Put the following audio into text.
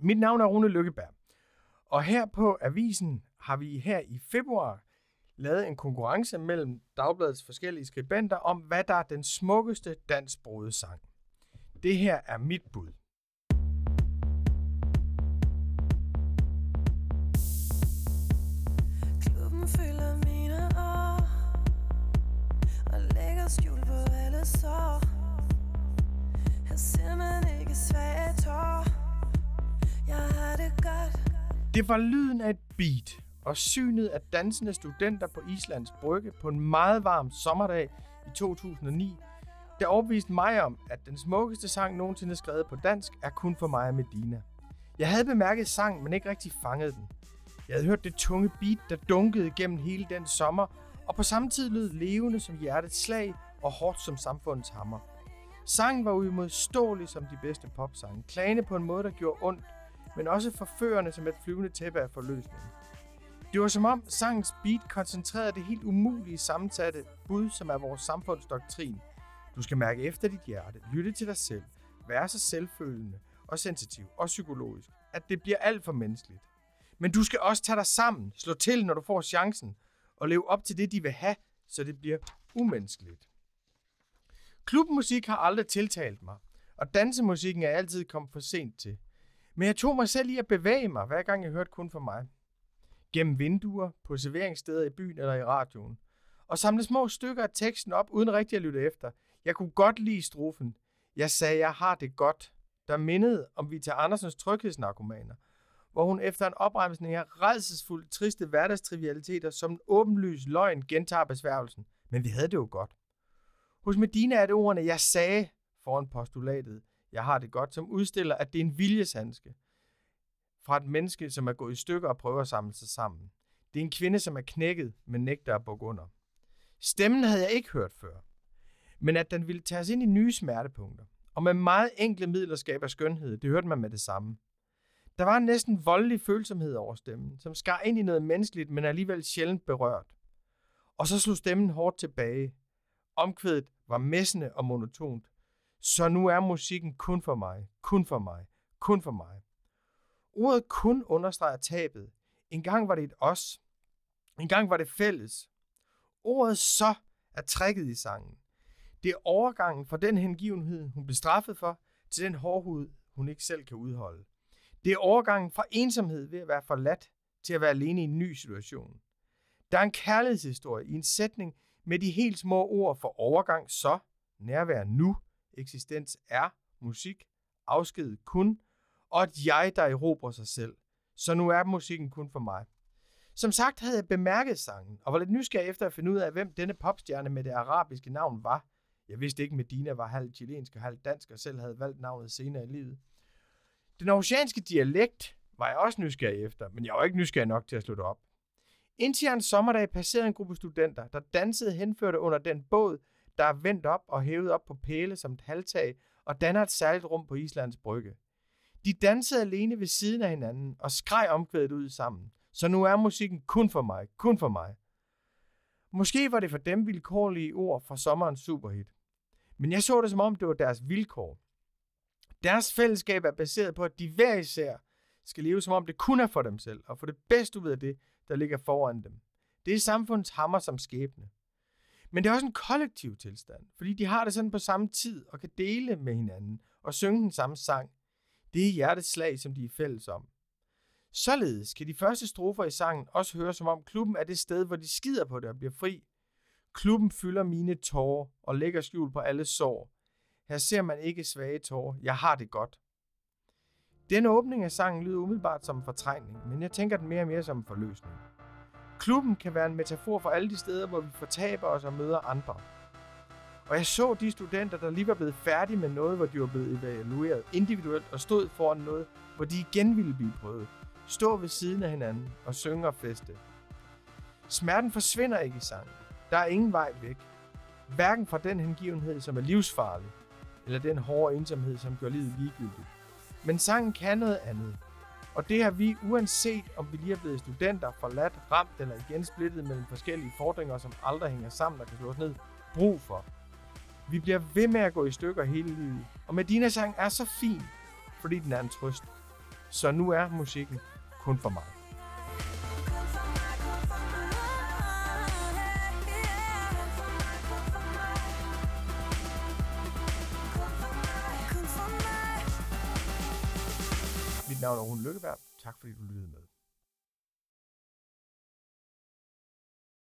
Mit navn er Rune Lykkeberg, og her på Avisen har vi her i februar lavet en konkurrence mellem Dagbladets forskellige skribenter om, hvad der er den smukkeste dansksprogede sang. Det her er mit bud. Klubben fylder mine år Og lægger skjul på alle sår Det var lyden af et beat og synet af dansende studenter på Islands Brygge på en meget varm sommerdag i 2009, der overbeviste mig om, at den smukkeste sang nogensinde skrevet på dansk er kun for mig og Medina. Jeg havde bemærket sangen, men ikke rigtig fanget den. Jeg havde hørt det tunge beat, der dunkede gennem hele den sommer, og på samme tid lød levende som hjertets slag og hårdt som samfundets hammer. Sangen var uimodståelig som de bedste popsange, klagende på en måde, der gjorde ondt, men også forførende som et flyvende tæppe af forløsning. Det var som om sangens beat koncentrerede det helt umulige sammensatte bud, som er vores samfundsdoktrin. Du skal mærke efter dit hjerte, lytte til dig selv, være så selvfølende og sensitiv og psykologisk, at det bliver alt for menneskeligt. Men du skal også tage dig sammen, slå til, når du får chancen, og leve op til det, de vil have, så det bliver umenneskeligt. Klubmusik har aldrig tiltalt mig, og dansemusikken er altid kommet for sent til. Men jeg tog mig selv i at bevæge mig, hver gang jeg hørte kun for mig gennem vinduer, på serveringssteder i byen eller i radioen, og samle små stykker af teksten op, uden rigtig at lytte efter. Jeg kunne godt lide strofen. Jeg sagde, jeg har det godt, der mindede om Vita Andersens tryghedsnarkomaner, hvor hun efter en opremsning af redselsfuldt triste hverdagstrivialiteter som en åbenlys løgn gentager besværgelsen. Men vi havde det jo godt. Hos Medina er det ordene, jeg sagde foran postulatet, jeg har det godt, som udstiller, at det er en viljeshandske – fra et menneske, som er gået i stykker og prøver at samle sig sammen. Det er en kvinde, som er knækket, men nægter at bukke under. Stemmen havde jeg ikke hørt før, men at den ville tage os ind i nye smertepunkter, og med meget enkle midler skaber skønhed, det hørte man med det samme. Der var en næsten voldelig følsomhed over stemmen, som skar ind i noget menneskeligt, men alligevel sjældent berørt. Og så slog stemmen hårdt tilbage. Omkvædet var messende og monotont. Så nu er musikken kun for mig, kun for mig, kun for mig. Ordet kun understreger tabet. En gang var det et os. En gang var det fælles. Ordet så er trækket i sangen. Det er overgangen fra den hengivenhed, hun blev straffet for, til den hårdhud, hun ikke selv kan udholde. Det er overgangen fra ensomhed ved at være forladt til at være alene i en ny situation. Der er en kærlighedshistorie i en sætning med de helt små ord for overgang så, nærvær nu, eksistens er, musik, afsked kun, og at jeg, der erobrer sig selv. Så nu er musikken kun for mig. Som sagt havde jeg bemærket sangen, og var lidt nysgerrig efter at finde ud af, hvem denne popstjerne med det arabiske navn var. Jeg vidste ikke, at Medina var halvt chilensk og halvt dansk, og selv havde valgt navnet senere i livet. Den oceanske dialekt var jeg også nysgerrig efter, men jeg var ikke nysgerrig nok til at slutte op. Indtil en sommerdag passerede en gruppe studenter, der dansede henførte under den båd, der er vendt op og hævet op på pæle som et halvtag og danner et særligt rum på Islands Brygge. De dansede alene ved siden af hinanden og skreg omkvædet ud sammen. Så nu er musikken kun for mig, kun for mig. Måske var det for dem vilkårlige ord fra sommerens superhit. Men jeg så det som om, det var deres vilkår. Deres fællesskab er baseret på, at de hver især skal leve som om det kun er for dem selv, og få det bedste ud af det, der ligger foran dem. Det er samfundets hammer som skæbne. Men det er også en kollektiv tilstand, fordi de har det sådan på samme tid og kan dele med hinanden og synge den samme sang, det er hjerteslag, som de er fælles om. Således kan de første strofer i sangen også høre som om klubben er det sted, hvor de skider på det og bliver fri. Klubben fylder mine tårer og lægger skjul på alle sår. Her ser man ikke svage tårer. Jeg har det godt. Den åbning af sangen lyder umiddelbart som en fortrængning, men jeg tænker den mere og mere som en forløsning. Klubben kan være en metafor for alle de steder, hvor vi fortaber os og møder andre. Og jeg så de studenter, der lige var blevet færdige med noget, hvor de var blevet evalueret individuelt og stod foran noget, hvor de igen ville blive prøvet. Stå ved siden af hinanden og synge og feste. Smerten forsvinder ikke i sangen. Der er ingen vej væk. Hverken fra den hengivenhed, som er livsfarlig, eller den hårde ensomhed, som gør livet ligegyldigt. Men sangen kan noget andet. Og det har vi, uanset om vi lige er blevet studenter, forladt, ramt eller igen splittet mellem forskellige fordringer, som aldrig hænger sammen og kan slås ned, brug for. Vi bliver ved med at gå i stykker hele livet. Og Medina sang er så fin, fordi den er en trøst. Så nu er musikken kun for mig. Mit navn er Rune Lykkeberg. Tak fordi du lyttede med.